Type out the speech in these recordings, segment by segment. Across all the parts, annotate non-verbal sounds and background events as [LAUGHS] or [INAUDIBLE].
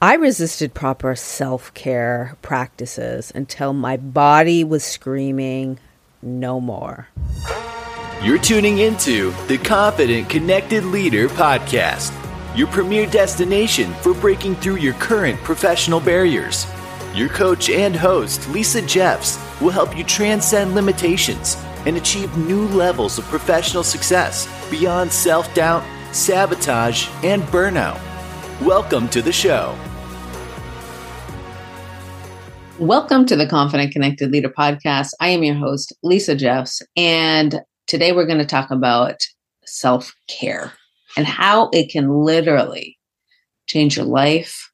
I resisted proper self care practices until my body was screaming, no more. You're tuning into the Confident Connected Leader podcast, your premier destination for breaking through your current professional barriers. Your coach and host, Lisa Jeffs, will help you transcend limitations and achieve new levels of professional success beyond self doubt, sabotage, and burnout. Welcome to the show. Welcome to the Confident Connected Leader podcast. I am your host, Lisa Jeffs, and today we're going to talk about self care and how it can literally change your life,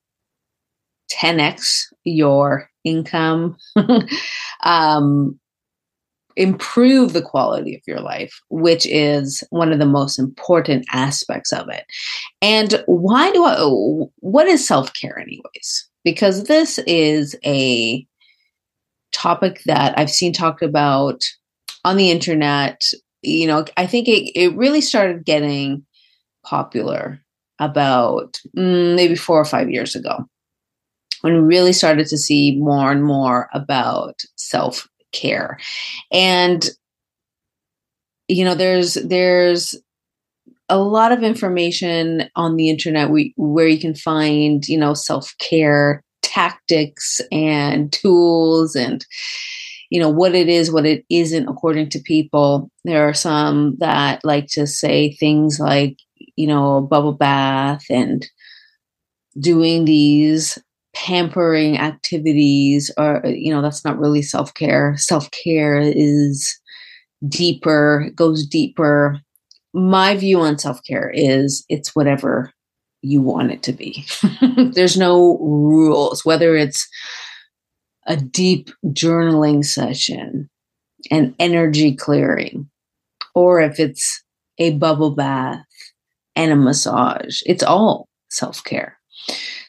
10x your income, [LAUGHS] um, improve the quality of your life, which is one of the most important aspects of it. And why do I, what is self care, anyways? Because this is a topic that I've seen talked about on the internet. You know, I think it, it really started getting popular about mm, maybe four or five years ago when we really started to see more and more about self care. And you know, there's there's a lot of information on the internet we, where you can find, you know, self-care tactics and tools and you know what it is what it isn't according to people. There are some that like to say things like you know bubble bath and doing these pampering activities or you know that's not really self-care. Self-care is deeper goes deeper my view on self-care is it's whatever you want it to be. [LAUGHS] There's no rules whether it's a deep journaling session an energy clearing or if it's a bubble bath and a massage it's all self-care.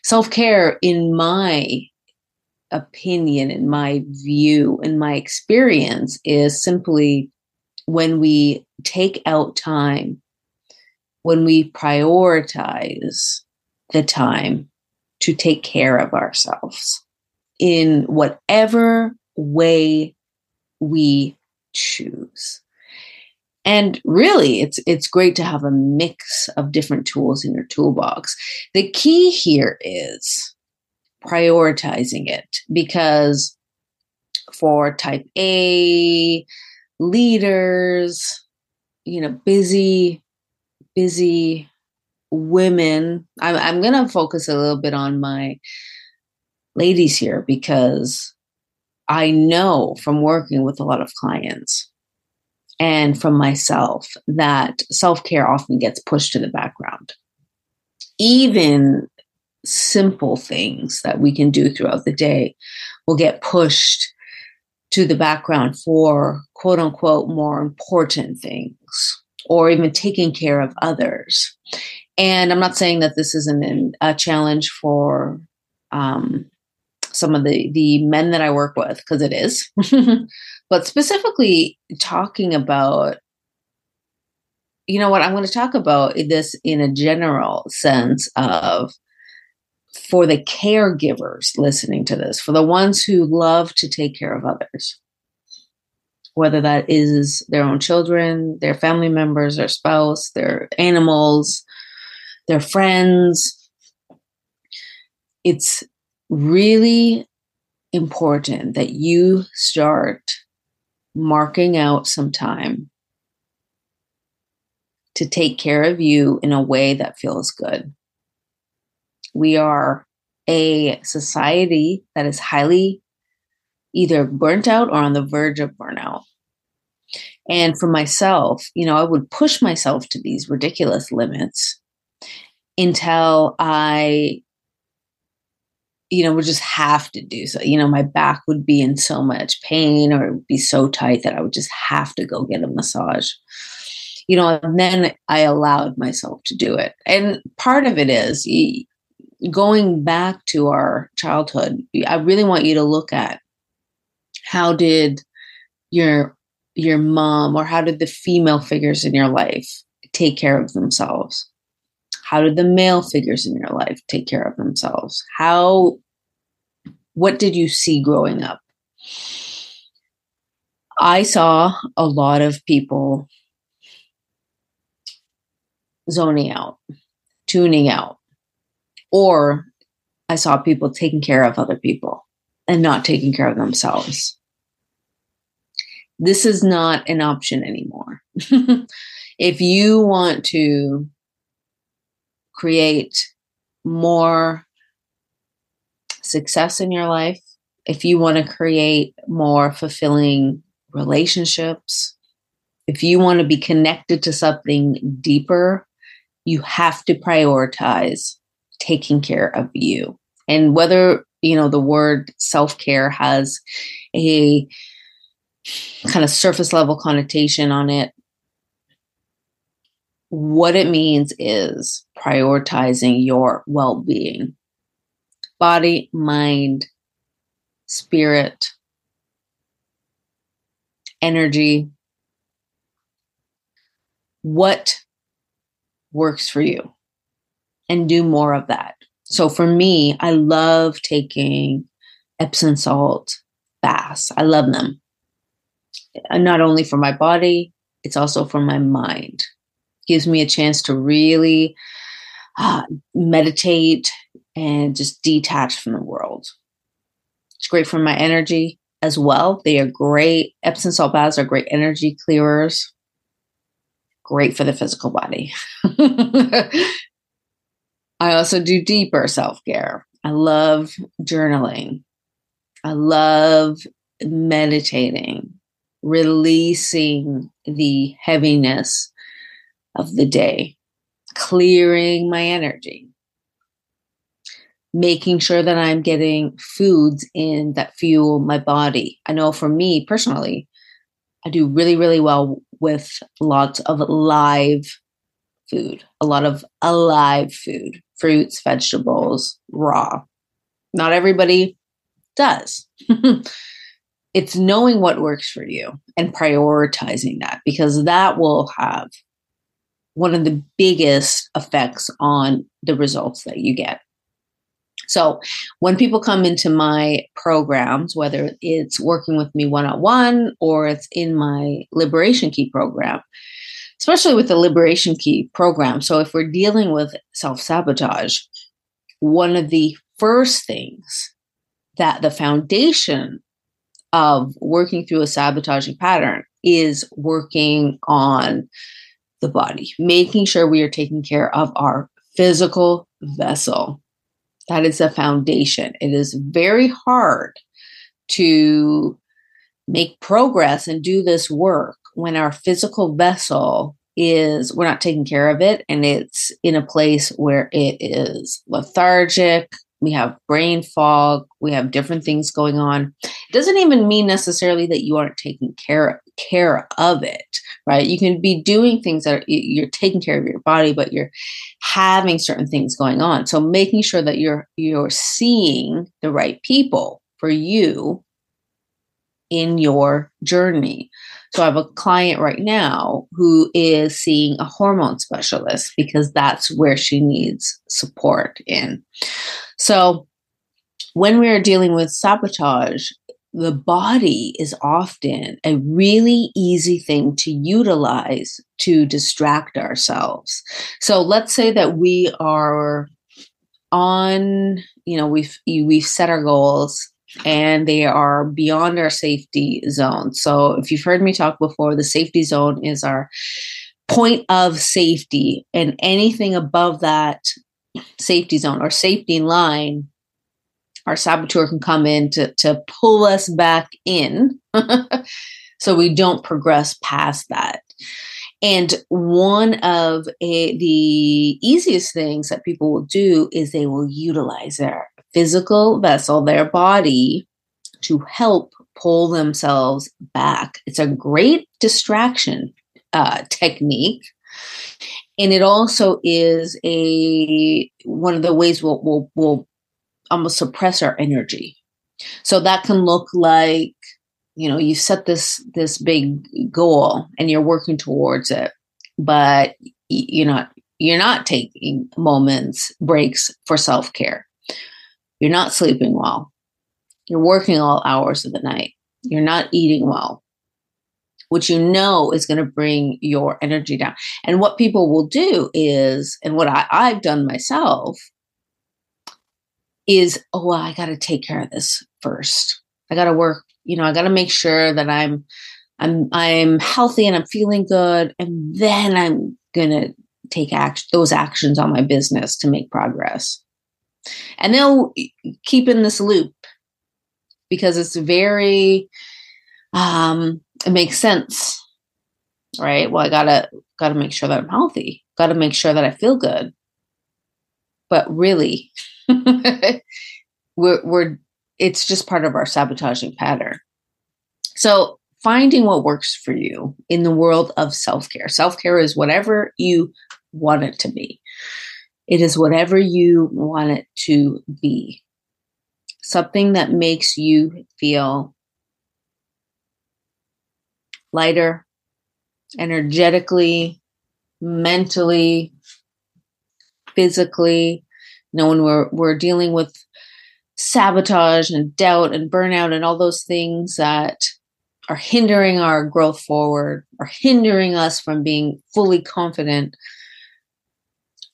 Self care, in my opinion, in my view, in my experience, is simply when we take out time, when we prioritize the time to take care of ourselves in whatever way we choose. And really, it's it's great to have a mix of different tools in your toolbox. The key here is prioritizing it because for type A leaders, you know, busy, busy women. I'm, I'm going to focus a little bit on my ladies here because I know from working with a lot of clients and from myself that self care often gets pushed to the background. Even simple things that we can do throughout the day will get pushed to the background for quote unquote more important things or even taking care of others. And I'm not saying that this isn't a challenge for um, some of the the men that I work with because it is. [LAUGHS] but specifically talking about you know what i'm going to talk about this in a general sense of for the caregivers listening to this for the ones who love to take care of others whether that is their own children their family members their spouse their animals their friends it's really important that you start marking out some time to take care of you in a way that feels good. We are a society that is highly either burnt out or on the verge of burnout. And for myself, you know, I would push myself to these ridiculous limits until I you know, would just have to do so. You know, my back would be in so much pain or it would be so tight that I would just have to go get a massage. You know, and then I allowed myself to do it. And part of it is going back to our childhood. I really want you to look at how did your your mom or how did the female figures in your life take care of themselves? How did the male figures in your life take care of themselves? How, what did you see growing up? I saw a lot of people zoning out, tuning out, or I saw people taking care of other people and not taking care of themselves. This is not an option anymore. [LAUGHS] if you want to create more success in your life, if you want to create more fulfilling relationships, if you want to be connected to something deeper, you have to prioritize taking care of you. And whether, you know, the word self care has a kind of surface level connotation on it, what it means is prioritizing your well being body, mind, spirit, energy. What works for you? And do more of that. So for me, I love taking Epsom salt baths. I love them. And not only for my body, it's also for my mind. gives me a chance to really uh, meditate and just detach from the world. It's great for my energy as well. They are great. Epsom salt baths are great energy clearers. Great for the physical body. [LAUGHS] I also do deeper self care. I love journaling. I love meditating, releasing the heaviness of the day, clearing my energy, making sure that I'm getting foods in that fuel my body. I know for me personally, I do really, really well with lots of live food, a lot of alive food, fruits, vegetables, raw. Not everybody does. [LAUGHS] it's knowing what works for you and prioritizing that because that will have one of the biggest effects on the results that you get. So, when people come into my programs, whether it's working with me one on one or it's in my Liberation Key program, especially with the Liberation Key program. So, if we're dealing with self sabotage, one of the first things that the foundation of working through a sabotaging pattern is working on the body, making sure we are taking care of our physical vessel. That is the foundation. It is very hard to make progress and do this work when our physical vessel is we're not taking care of it and it's in a place where it is lethargic we have brain fog. We have different things going on. It doesn't even mean necessarily that you aren't taking care care of it right? You can be doing things that are, you're taking care of your body but you're having certain things going on. So making sure that you're you're seeing the right people for you in your journey so I have a client right now who is seeing a hormone specialist because that's where she needs support in. So when we are dealing with sabotage, the body is often a really easy thing to utilize to distract ourselves. So let's say that we are on, you know, we've we've set our goals and they are beyond our safety zone. So, if you've heard me talk before, the safety zone is our point of safety, and anything above that safety zone or safety line, our saboteur can come in to, to pull us back in [LAUGHS] so we don't progress past that. And one of a, the easiest things that people will do is they will utilize their physical vessel, their body, to help pull themselves back. It's a great distraction uh, technique. And it also is a one of the ways we'll, we'll, we'll almost suppress our energy. So that can look like, you know, you set this this big goal and you're working towards it, but you're not you're not taking moments, breaks for self care. You're not sleeping well. You're working all hours of the night. You're not eating well, which you know is going to bring your energy down. And what people will do is, and what I, I've done myself, is, oh, well, I got to take care of this first. I got to work, you know, I got to make sure that I'm I'm I'm healthy and I'm feeling good and then I'm going to take action those actions on my business to make progress. And they'll keep in this loop because it's very um it makes sense. Right? Well, I got to got to make sure that I'm healthy. Got to make sure that I feel good. But really [LAUGHS] we're, we're it's just part of our sabotaging pattern. So finding what works for you in the world of self care. Self care is whatever you want it to be, it is whatever you want it to be. Something that makes you feel lighter, energetically, mentally, physically, you know, when we're we're dealing with sabotage and doubt and burnout and all those things that are hindering our growth forward, are hindering us from being fully confident.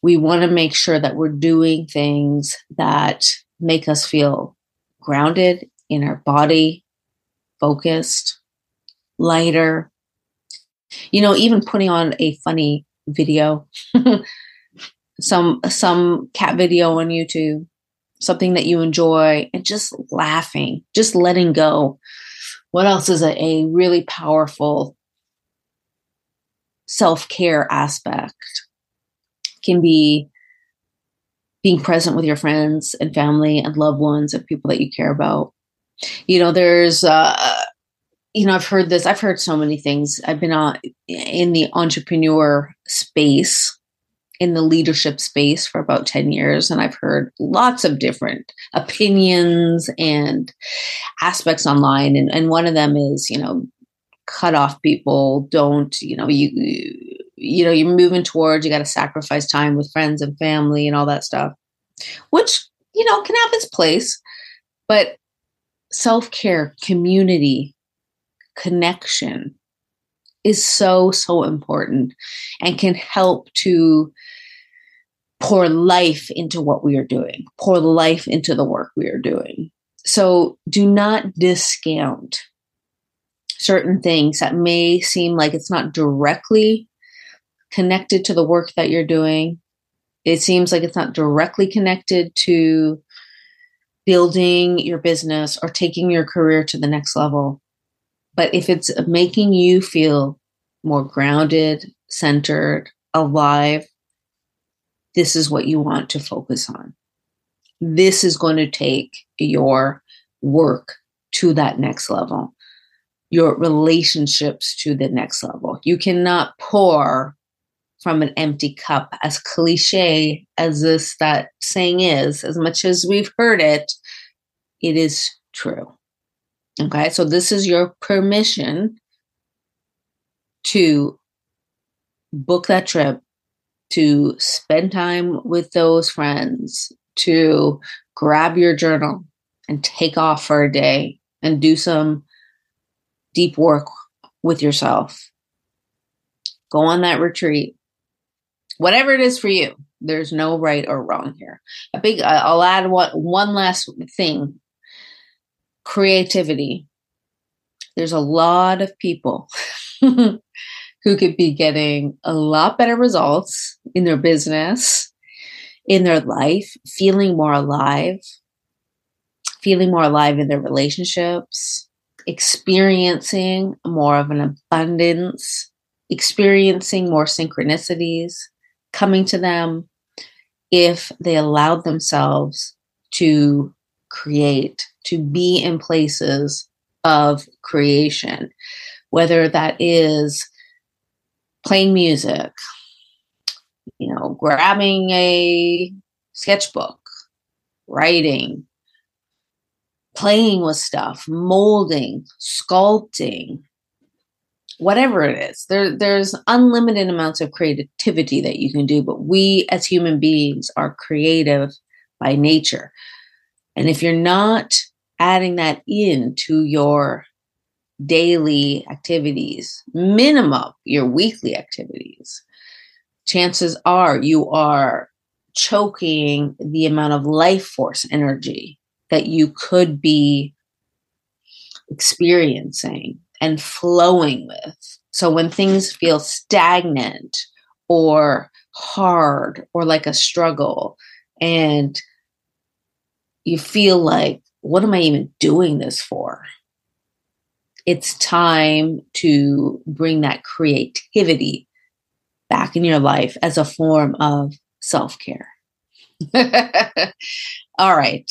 We want to make sure that we're doing things that make us feel grounded in our body, focused, lighter. You know, even putting on a funny video [LAUGHS] some some cat video on YouTube, something that you enjoy, and just laughing, just letting go. What else is a, a really powerful self care aspect? Can be being present with your friends and family and loved ones and people that you care about. You know, there's, uh, you know, I've heard this. I've heard so many things. I've been on in the entrepreneur space in the leadership space for about 10 years and I've heard lots of different opinions and aspects online and, and one of them is, you know, cut off people, don't, you know, you you know, you're moving towards you got to sacrifice time with friends and family and all that stuff. Which, you know, can have its place, but self-care, community, connection is so so important and can help to pour life into what we are doing, pour life into the work we are doing. So do not discount certain things that may seem like it's not directly connected to the work that you're doing. It seems like it's not directly connected to building your business or taking your career to the next level. But if it's making you feel more grounded, centered, alive, this is what you want to focus on. This is going to take your work to that next level, your relationships to the next level. You cannot pour from an empty cup, as cliche as this that saying is, as much as we've heard it, it is true. Okay, so this is your permission to book that trip, to spend time with those friends, to grab your journal and take off for a day and do some deep work with yourself. Go on that retreat. Whatever it is for you, there's no right or wrong here. A big, uh, I'll add one last thing creativity. There's a lot of people [LAUGHS] who could be getting a lot better results in their business, in their life, feeling more alive, feeling more alive in their relationships, experiencing more of an abundance, experiencing more synchronicities coming to them if they allowed themselves to create, to be in places of creation, whether that is playing music, you know, grabbing a sketchbook, writing, playing with stuff, molding, sculpting, whatever it is. There, there's unlimited amounts of creativity that you can do, but we as human beings are creative by nature. And if you're not adding that in to your daily activities, minimum your weekly activities, chances are you are choking the amount of life force energy that you could be experiencing and flowing with. So when things feel stagnant or hard or like a struggle, and you feel like, what am I even doing this for? It's time to bring that creativity back in your life as a form of self care. [LAUGHS] All right.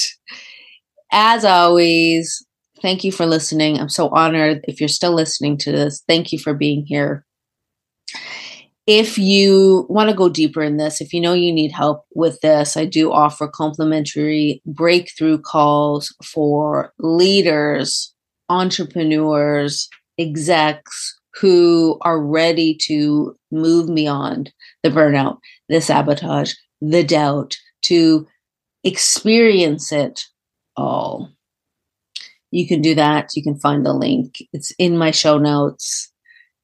As always, thank you for listening. I'm so honored if you're still listening to this. Thank you for being here. If you want to go deeper in this, if you know you need help with this, I do offer complimentary breakthrough calls for leaders, entrepreneurs, execs who are ready to move beyond the burnout, the sabotage, the doubt, to experience it all you can do that. You can find the link. It's in my show notes.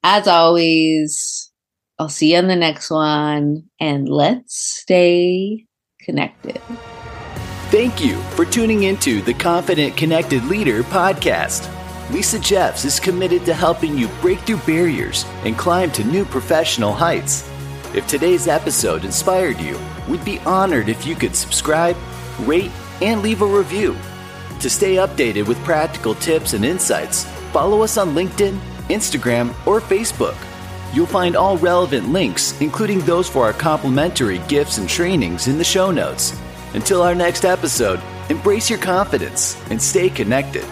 As always, I'll see you on the next one and let's stay connected. Thank you for tuning into the Confident Connected Leader podcast. Lisa Jeffs is committed to helping you break through barriers and climb to new professional heights. If today's episode inspired you, we'd be honored if you could subscribe, rate, and leave a review. To stay updated with practical tips and insights, follow us on LinkedIn, Instagram, or Facebook. You'll find all relevant links, including those for our complimentary gifts and trainings, in the show notes. Until our next episode, embrace your confidence and stay connected.